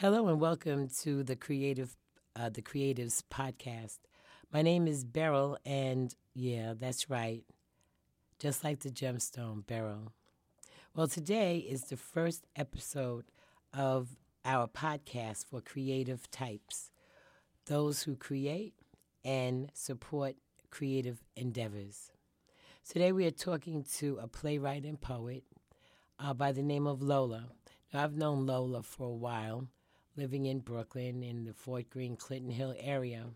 Hello and welcome to the Creative, uh, the Creatives podcast. My name is Beryl, and yeah, that's right, just like the gemstone, Beryl. Well, today is the first episode of our podcast for creative types, those who create and support creative endeavors. Today we are talking to a playwright and poet uh, by the name of Lola. Now, I've known Lola for a while, living in Brooklyn in the Fort Greene Clinton Hill area.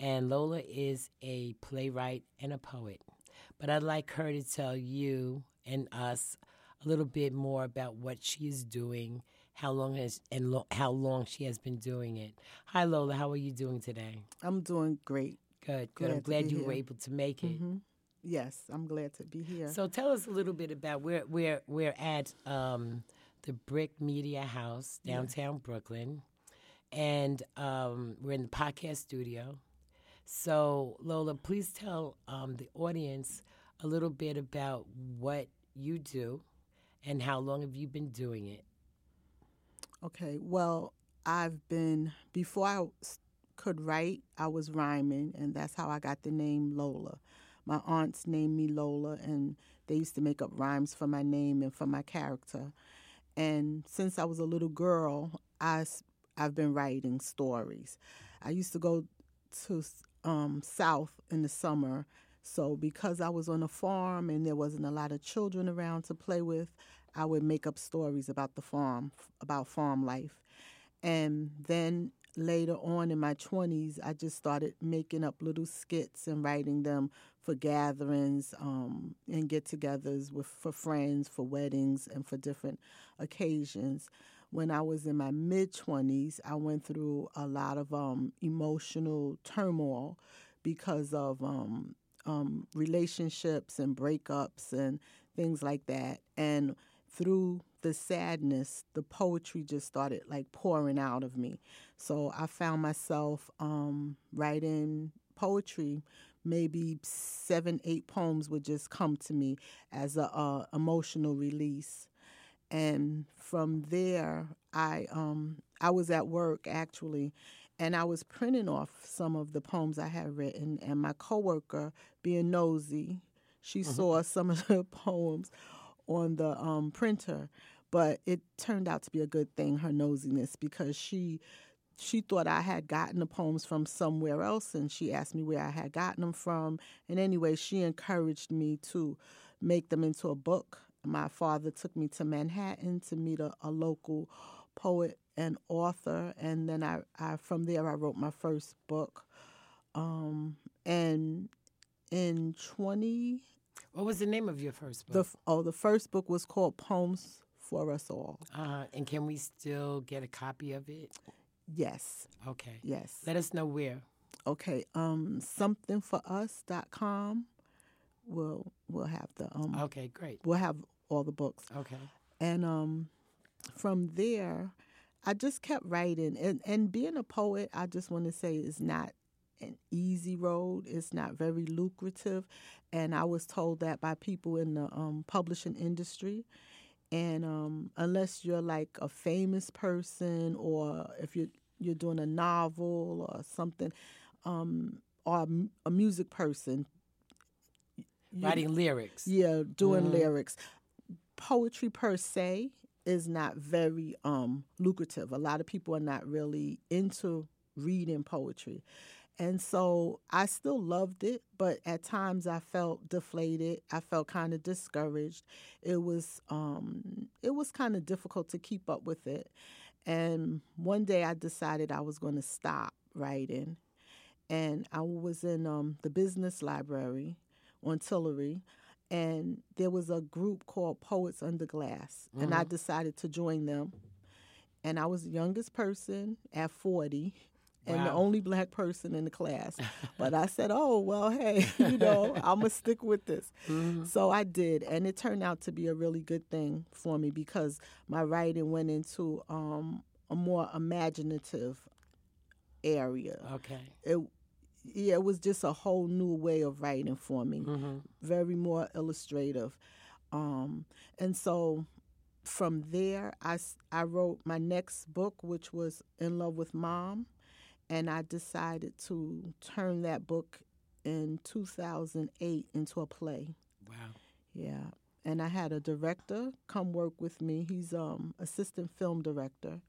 And Lola is a playwright and a poet. But I'd like her to tell you and us a little bit more about what she is doing, how long has and lo- how long she has been doing it. Hi Lola, how are you doing today? I'm doing great. Good, good. Glad I'm glad you here. were able to make it. hmm Yes, I'm glad to be here. So tell us a little bit about where we're we're at um, the BRIC Media House downtown Brooklyn, and um, we're in the podcast studio. So Lola, please tell um, the audience a little bit about what you do, and how long have you been doing it? okay, well, I've been before I could write, I was rhyming, and that's how I got the name Lola. My aunts named me Lola, and they used to make up rhymes for my name and for my character. And since I was a little girl, I, have been writing stories. I used to go to um, South in the summer. So because I was on a farm and there wasn't a lot of children around to play with, I would make up stories about the farm, about farm life. And then later on in my 20s, I just started making up little skits and writing them for gatherings um, and get togethers with for friends, for weddings, and for different occasions. When I was in my mid 20s, I went through a lot of um, emotional turmoil because of um, um, relationships and breakups and things like that. And through the sadness, the poetry just started like pouring out of me. So I found myself um, writing poetry. Maybe seven, eight poems would just come to me as a uh, emotional release, and from there, I um, I was at work actually, and I was printing off some of the poems I had written, and my coworker, being nosy, she saw some of the poems on the um, printer, but it turned out to be a good thing, her nosiness, because she she thought I had gotten the poems from somewhere else, and she asked me where I had gotten them from. And anyway, she encouraged me to make them into a book. My father took me to Manhattan to meet a, a local poet and author, and then I, I from there I wrote my first book. Um, and in twenty What was the name of your first book? f- oh the first book was called Poems for Us All. uh, and can we still get a copy of it? Yes, Okay. yes. Let us know where. Okay, um somethingforus.com will will have the um Okay, great. we'll have all the books. Okay. And um from there I just kept writing and and being a poet, I just want to say is not an easy road. It's not very lucrative, and I was told that by people in the um, publishing industry. And um, unless you're like a famous person, or if you're you're doing a novel or something, um, or a, a music person, you- Writing lyrics. yeah, doing lyrics. Poetry per se is not very um, lucrative. A lot of people are not really into reading poetry. And so I still loved it, but at times I felt deflated. I felt kind of discouraged. It was um, it was kind of difficult to keep up with it. And one day I decided I was going to stop writing. And I was in um, the business library on Tillery, and there was a group called Poets Under Glass, and I decided to join them. And I was the youngest person at 40 and the only black person in the class. but I said, oh, well, hey, you know, I'm going to stick with this. So I did, and it turned out to be a really good thing for me because my writing went into um, a more imaginative area Okay. it yeah, it was just a whole new way of writing for me. Mm-hmm. Very more illustrative. Um, and so from there, I, I wrote my next book, which was In Love with Mom, and I decided to turn that book in 2008 into a play. Wow. Yeah. And I had a director come work with me. He's um assistant film director.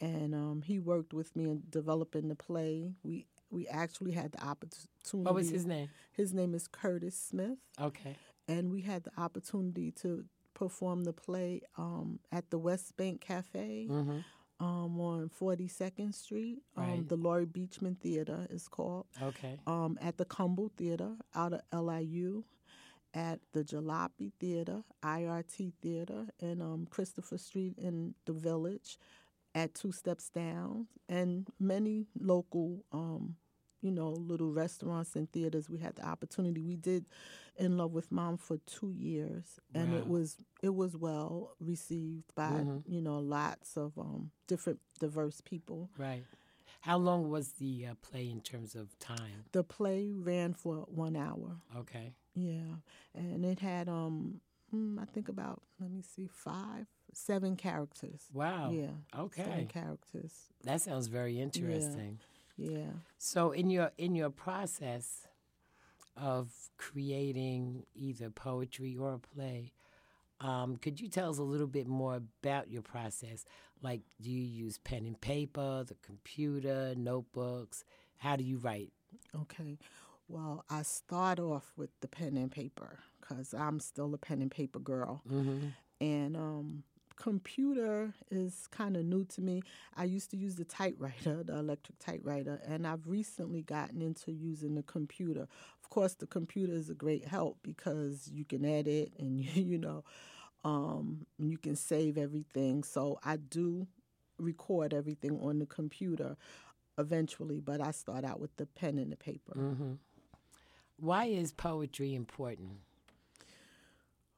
And um, he worked with me in developing the play. We we actually had the opportunity. What was his name? His name is Curtis Smith. Okay. And we had the opportunity to perform the play um, at the West Bank Cafe Mm-hmm. Um, on 42nd Street. Um, Right. The Laurie Beechman Theater is called. Okay. Um, at the Kumble Theater out of LIU, at the Jalopy Theater, IRT Theater, and um, Christopher Street in the Village, at Two Steps Down, and many local, um, you know, little restaurants and theaters. We had the opportunity. We did In Love with Mom for two years, and it was it was well received by Mhm. you know lots of um, different diverse people. Right. How long was the uh, play in terms of time? The play ran for one hour. Okay. Yeah, and it had um, mm, I think about let me see, five, seven characters. Wow. Yeah, seven Okay. characters. That sounds very interesting. Yeah. So in your in your process of creating either poetry or a play, um, could you tell us a little bit more about your process? Like, do you use pen and paper, the computer, notebooks? How do you write? Okay. Well, I start off with the pen and paper because I'm still a pen and paper girl, Mm-hmm. and um, computer is kind of new to me. I used to use the typewriter, the electric typewriter, and I've recently gotten into using the computer. Of course, the computer is a great help because you can edit and you know, um, you can save everything. So I do record everything on the computer eventually, but I start out with the pen and the paper. Mm-hmm. Why is poetry important?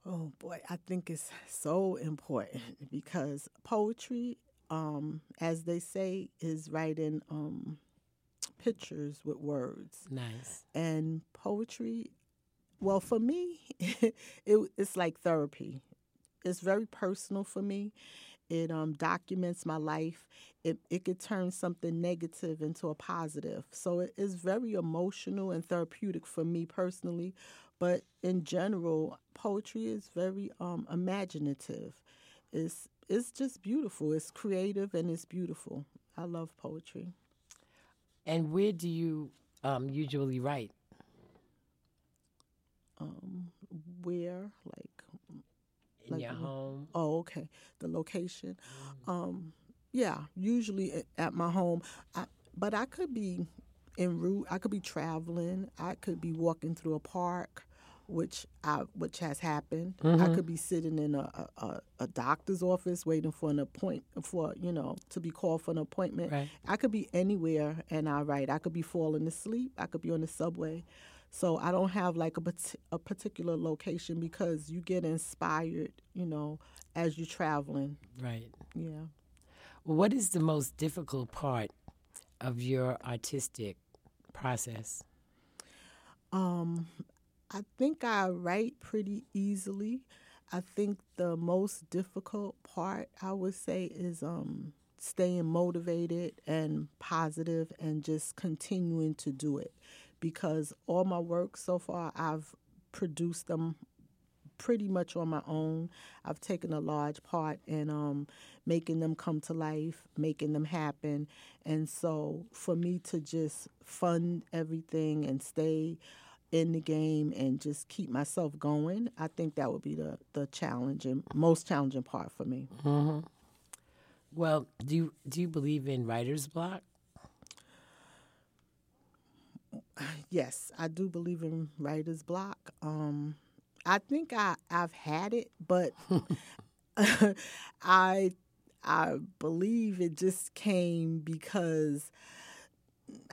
Oh boy, I think it's so important because poetry, um, as they say, is writing um, pictures with words. Nice. And poetry, well, for me, it, it's like therapy. It's very personal for me. It um, documents my life. It, it could turn something negative into a positive. So it is very emotional and therapeutic for me personally. But in general, poetry is very um, imaginative. It's, it's just beautiful. It's creative and it's beautiful. I love poetry. And where do you um, usually write? Um, where, like, In Like your home? Oh, okay. The location. Um, yeah, usually at my home. I, but I could be en route. I could be traveling. I could be walking through a park, which I which has happened. I could be sitting in a, a, a- doctor's office waiting for an appoint for you know to be called for an appointment. Right. I could be anywhere and I write. I could be falling asleep. I could be on the subway. So I don't have like a, a particular location because you get inspired, you know, as you're traveling. Right. Yeah. What is the most difficult part of your artistic process? Um, I think I write pretty easily. I think the most difficult part I would say is um, staying motivated and positive and just continuing to do it because all my work so far I've produced them pretty much on my own. I've taken a large part in um, making them come to life, making them happen. And so for me to just fund everything and stay in the game and just keep myself going, I think that would be the, the challenging, most challenging part for me. Mm-hmm. Well, do you, do you believe in writer's block? Yes, I do believe in writer's block. Um, I think I, I've had it, but I I believe it just came because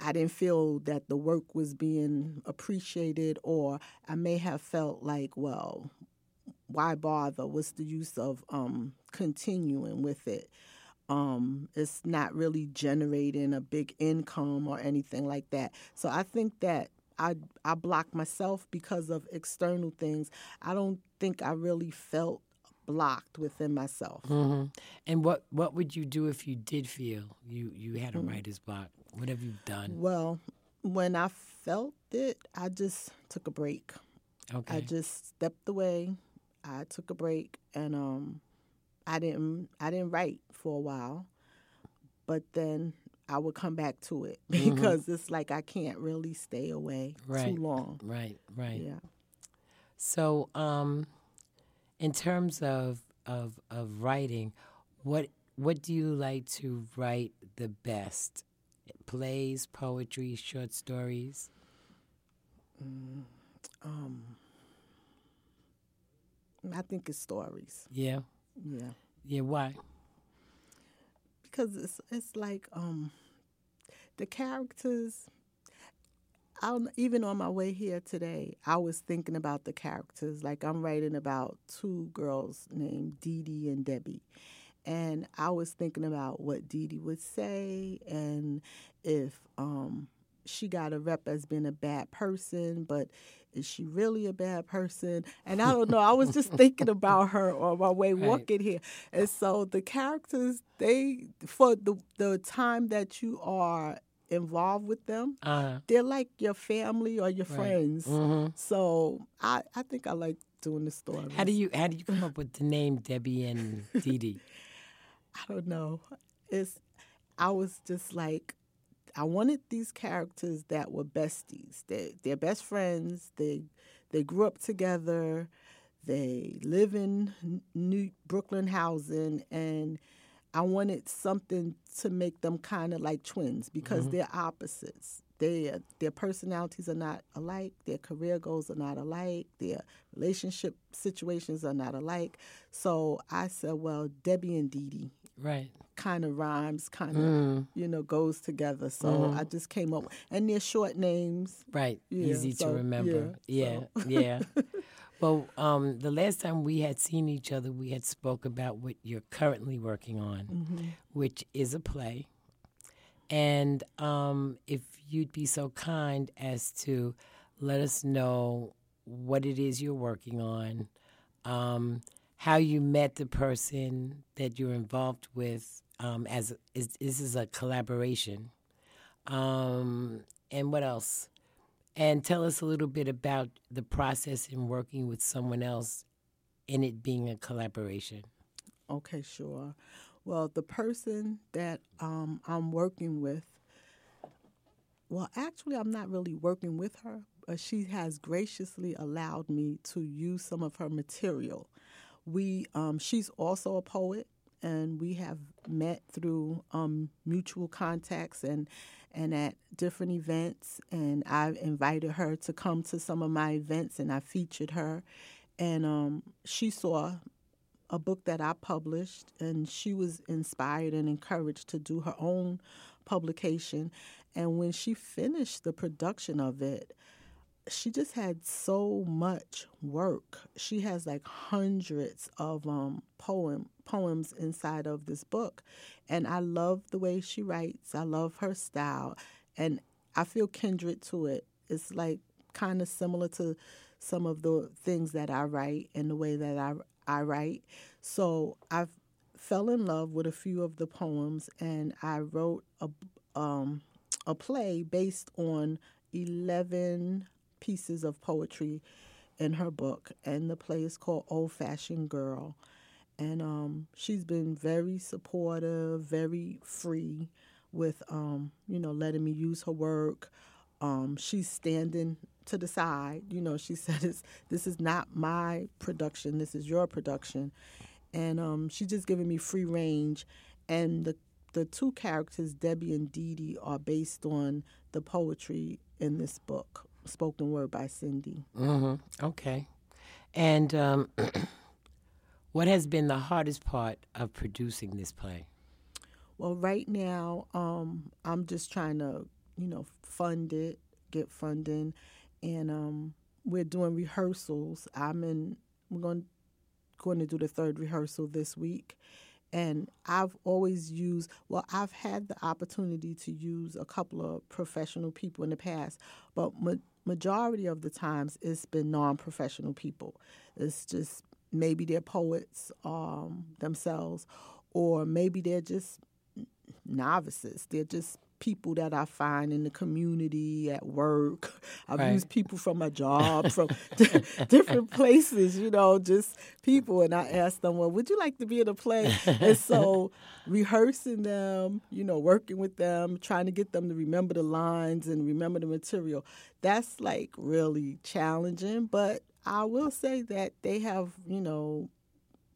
I didn't feel that the work was being appreciated, or I may have felt like, well, why bother? What's the use of um, continuing with it? Um, it's not really generating a big income or anything like that. So I think that I I block myself because of external things. I don't think I really felt blocked within myself. hmm And what what would you do if you did feel you you had a writer's block? What have you done? Well, when I felt it, I just took a break. Okay. I just stepped away. I took a break and um I didn't I didn't write for a while. But then I would come back to it because it's like I can't really stay away Right. too long. right. Right. Yeah. So, um, in terms of of of writing, what what do you like to write the best? Plays, poetry, short stories. Um I think it's stories. Yeah. Yeah. Yeah. Why? because it's it's like um the characters I even on my way here today, I was thinking about the characters. Like I'm writing about two girls named Dee Dee and Debbie, and I was thinking about what Dee Dee would say, and if um, she got a rep as being a bad person, but is she really a bad person? And I don't know. I was just thinking about her on my way Right. walking here, and so the characters they for the the time that you are involved with them, Uh. they're like your family or your Right. friends. hmm So I I think I like doing the story. How do you how do you come up with the name Debbie and Dee Dee? I don't know. It's I was just like I wanted these characters that were besties. They they're best friends. They they grew up together. They live in New Brooklyn housing and I wanted something to make them kind of like twins because mm-hmm. they're opposites. They their personalities are not alike. Their career goals are not alike. Their relationship situations are not alike. So I said, well, Debbie and Dee Dee Right. kind of rhymes, kind of Mm, you know goes together. So I just came up, and they're short names. right. Yeah, Easy so, to remember. yeah, Yeah. Yeah. well, um, the last time we had seen each other, we had spoke about what you're currently working on, Mm-hmm. which is a play. And um, if you'd be so kind as to let us know what it is you're working on, um, how you met the person that you're involved with, um, as is, this is a collaboration, um, and what else? And tell us a little bit about the process in working with someone else, and it being a collaboration. Okay, sure. Well, the person that um, I'm working with, well, actually, I'm not really working with her, but she has graciously allowed me to use some of her material. We, um, she's also a poet, and we have met through um, mutual contacts and and at different events. And I invited her to come to some of my events, and I featured her. And um, she saw a book that I published, and she was inspired and encouraged to do her own publication. And when she finished the production of it, she just had so much work. She has like hundreds of um, poem poems inside of this book, and I love the way she writes. I love her style, and I feel kindred to it. It's like kind of similar to some of the things that I write and the way that I I write. So I fell in love with a few of the poems, and I wrote a um, a play based on eleven pieces of poetry in her book, and the play is called Old Fashioned Girl. And um, she's been very supportive, very free with, um, you know, letting me use her work. Um, she's standing to the side. You know, she said, "This is not my production. This is your production," and um, she's just giving me free range. And the the two characters, Debbie and Dee Dee, are based on the poetry in this book, spoken word by Cindy. hmm Okay. And um, what has been the hardest part of producing this play? Well, right now, um, I'm just trying to, you know, fund it, get funding, and um, we're doing rehearsals. I'm in. We're going going to do the third rehearsal this week, and I've always used. Well, I've had the opportunity to use a couple of professional people in the past, but majority of the times it's been non-professional people. It's just maybe they're poets um, themselves, or maybe they're just novices. They're just people that I find in the community, at work. I've Right. used people from my job, from different places, you know, just people. And I ask them, well, would you like to be in a play? and so rehearsing them, you know, working with them, trying to get them to remember the lines and remember the material, that's like really challenging. But I will say that they have, you know,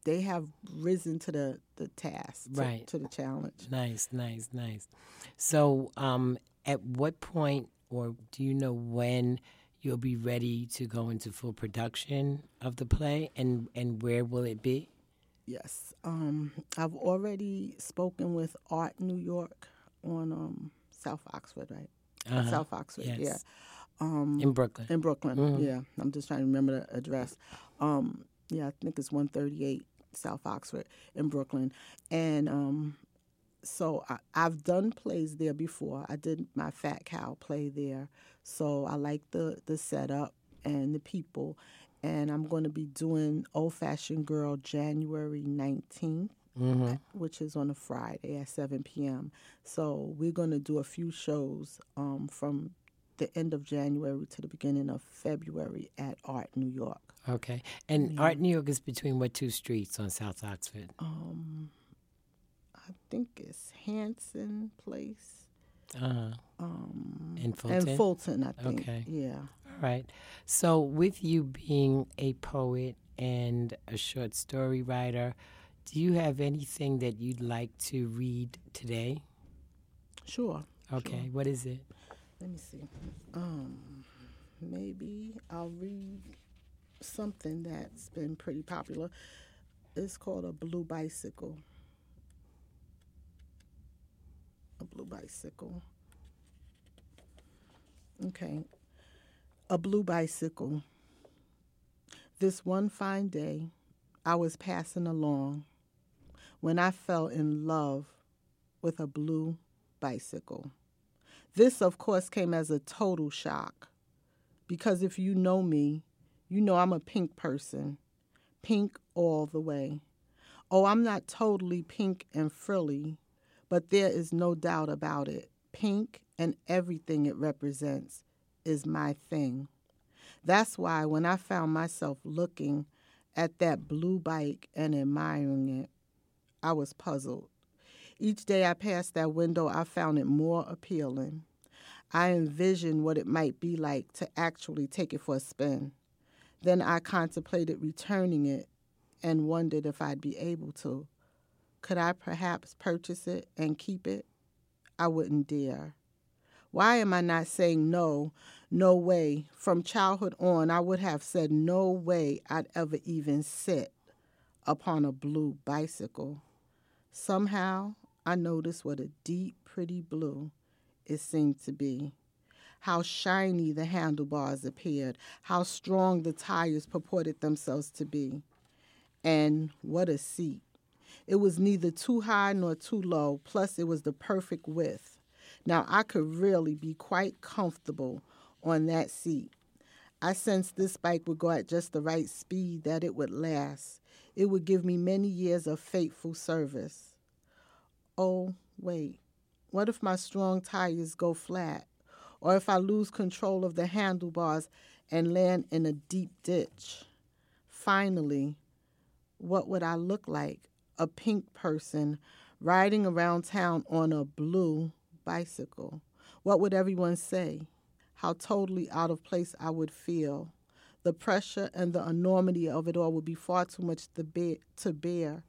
they have risen to the, the task, to, Right. to the challenge. Nice, nice, nice. So, um, at what point, or do you know when you'll be ready to go into full production of the play, and and where will it be? Yes. Um, I've already spoken with Art New York on um, South Oxford, right? Uh-huh. South Oxford, Yes. yeah. Um, In Brooklyn. in Brooklyn, Mhm. yeah. I'm just trying to remember the address. Um, yeah, I think it's 138 South Oxford in Brooklyn. And um, so I, I've done plays there before. I did my Fat Cow play there. So I like the, the setup and the people. And I'm going to be doing Old Fashioned Girl January 19th hmm which is on a Friday at 7 p.m. So we're going to do a few shows um, from the end of January to the beginning of February at Art New York. Okay. And Art New York is between what two streets on South Oxford? Um, I think it's Hanson Place Uh-huh. um, In Fulton? and Fulton. I think. Okay. Yeah. All right. So, with you being a poet and a short story writer, do you have anything that you'd like to read today? Sure. Okay. What is it? Let me see. Um, maybe I'll read something that's been pretty popular. It's called a blue bicycle. A blue bicycle. Okay. A blue bicycle. This one fine day, I was passing along when I fell in love with a blue bicycle. This, of course, came as a total shock because if you know me, you know I'm a pink person, pink all the way. Oh, I'm not totally pink and frilly, but there is no doubt about it. Pink and everything it represents is my thing. That's why when I found myself looking at that blue bike and admiring it, I was puzzled. Each day I passed that window, I found it more appealing. I envisioned what it might be like to actually take it for a spin. Then I contemplated returning it and wondered if I'd be able to. Could I perhaps purchase it and keep it? I wouldn't dare. Why am I not saying no, no way? From childhood on, I would have said no way I'd ever even sit upon a blue bicycle. Somehow, I noticed what a deep, pretty blue it seemed to be. How shiny the handlebars appeared, how strong the tires purported themselves to be. And what a seat. It was neither too high nor too low, plus, it was the perfect width. Now, I could really be quite comfortable on that seat. I sensed this bike would go at just the right speed that it would last. It would give me many years of faithful service. Oh, wait. What if my strong tires go flat? Or if I lose control of the handlebars and land in a deep ditch? Finally, what would I look like? A pink person riding around town on a blue bicycle. What would everyone say? How totally out of place I would feel. The pressure and the enormity of it all would be far too much to bear.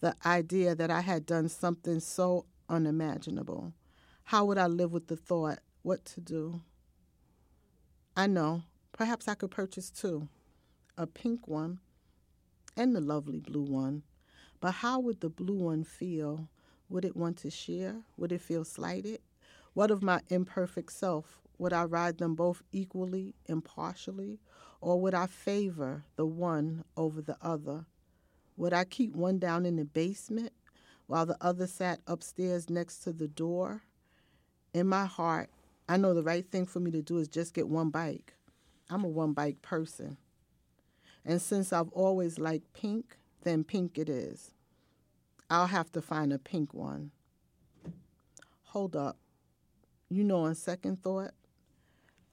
The idea that I had done something so unimaginable. How would I live with the thought? What to do? I know. Perhaps I could purchase two a pink one and the lovely blue one. But how would the blue one feel? Would it want to share? Would it feel slighted? What of my imperfect self? Would I ride them both equally, impartially? Or would I favor the one over the other? Would I keep one down in the basement while the other sat upstairs next to the door? In my heart, I know the right thing for me to do is just get one bike. I'm a one bike person. And since I've always liked pink, then pink it is. I'll have to find a pink one. Hold up. You know, on second thought,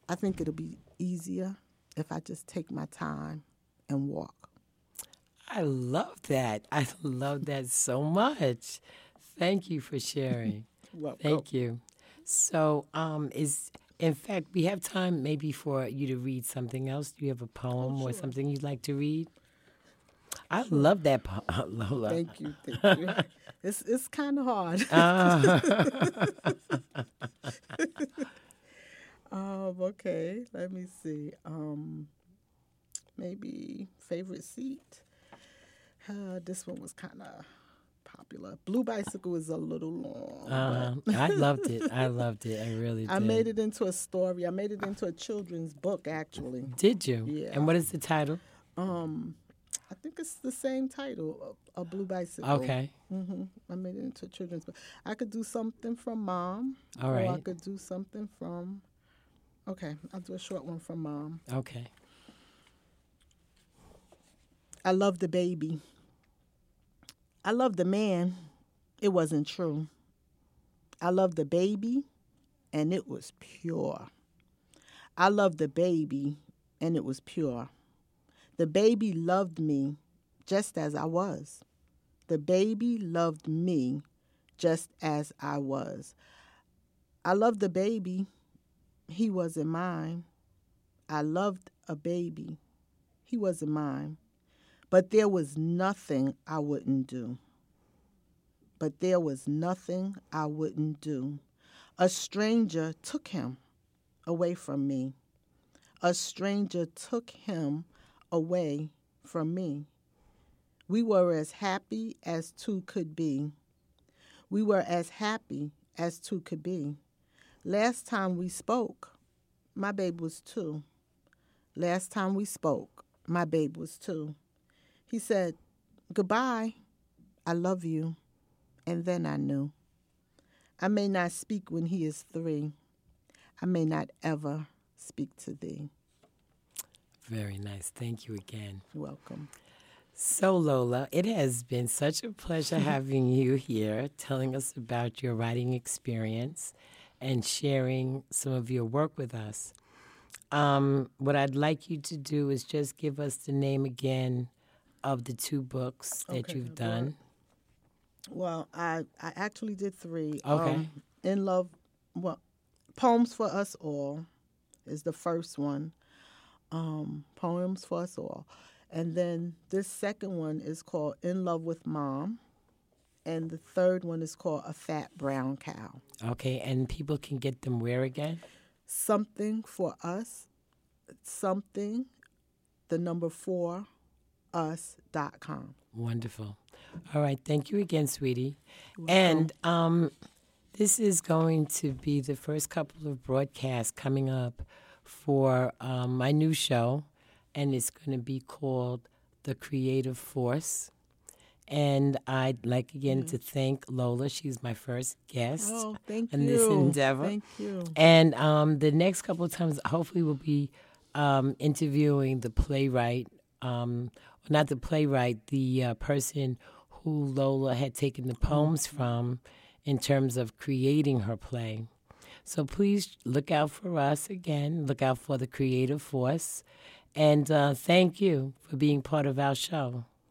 I think it'll be easier if I just take my time and walk. I love that. I love that so much. Thank you for sharing. Welcome. Thank you. So, um, is in fact we have time maybe for you to read something else. Do you have a poem or sure. something you'd like to read? I love that poem, Lola. Thank you. Thank you. it's it's kind of hard. um, okay, let me see. Um, maybe favorite seat. Uh, this one was kind of popular. Blue Bicycle is a little long. Uh, I loved it. I loved it. I really did. I did. made it into a story. I made it into a children's book, actually. Did you? Yeah. And what is the title? Um, I think it's the same title, A, a Blue Bicycle. Okay. Mm-hmm. I made it into a children's book. I could do something from Mom. All Or I could do something from. Okay, I'll do a short one from Mom. Okay. I love the baby. I loved the man. It wasn't true. I loved the baby, and it was pure. I loved the baby, and it was pure. The baby loved me just as I was. The baby loved me just as I was. I loved the baby. He wasn't mine. I loved a baby. He wasn't mine. But there was nothing I wouldn't do. But there was nothing I wouldn't do. A stranger took him away from me. A stranger took him away from me. We were as happy as two could be. We were as happy as two could be. Last time we spoke, my babe was two. Last time we spoke, my babe was two. He said, Goodbye, I love you. And then I knew. I may not speak when he is three. I may not ever speak to thee. Very nice. Thank you again. You're welcome. So, Lola, it has been such a pleasure having you here, telling us about your writing experience and sharing some of your work with us. Um, what I'd like you to do is just give us the name again of the two books that Okay, you've done. Well, I, I actually did three. Okay. Um, In Love, well, Poems for Us All is the first one. Um, Poems for Us All. And then this second one is called In Love with Mom. And the third one is called A Fat Brown Cow. Okay, and people can get them where again? Something for Us, something, the number four, us.com. Wonderful. All right. Thank you again, sweetie. And um, this is going to be the first couple of broadcasts coming up for um, my new show, and it's going to be called The Creative Force. And I'd like again to thank Lola. She's my first guest Oh, thank in you. this endeavor. Thank you. And um, the next couple of times, hopefully, we'll be um, interviewing the playwright, um, not the playwright, the uh, person who Lola had taken the poems from in terms of creating her play. So please look out for us again. Look out for the creative force. And uh, thank you for being part of our show.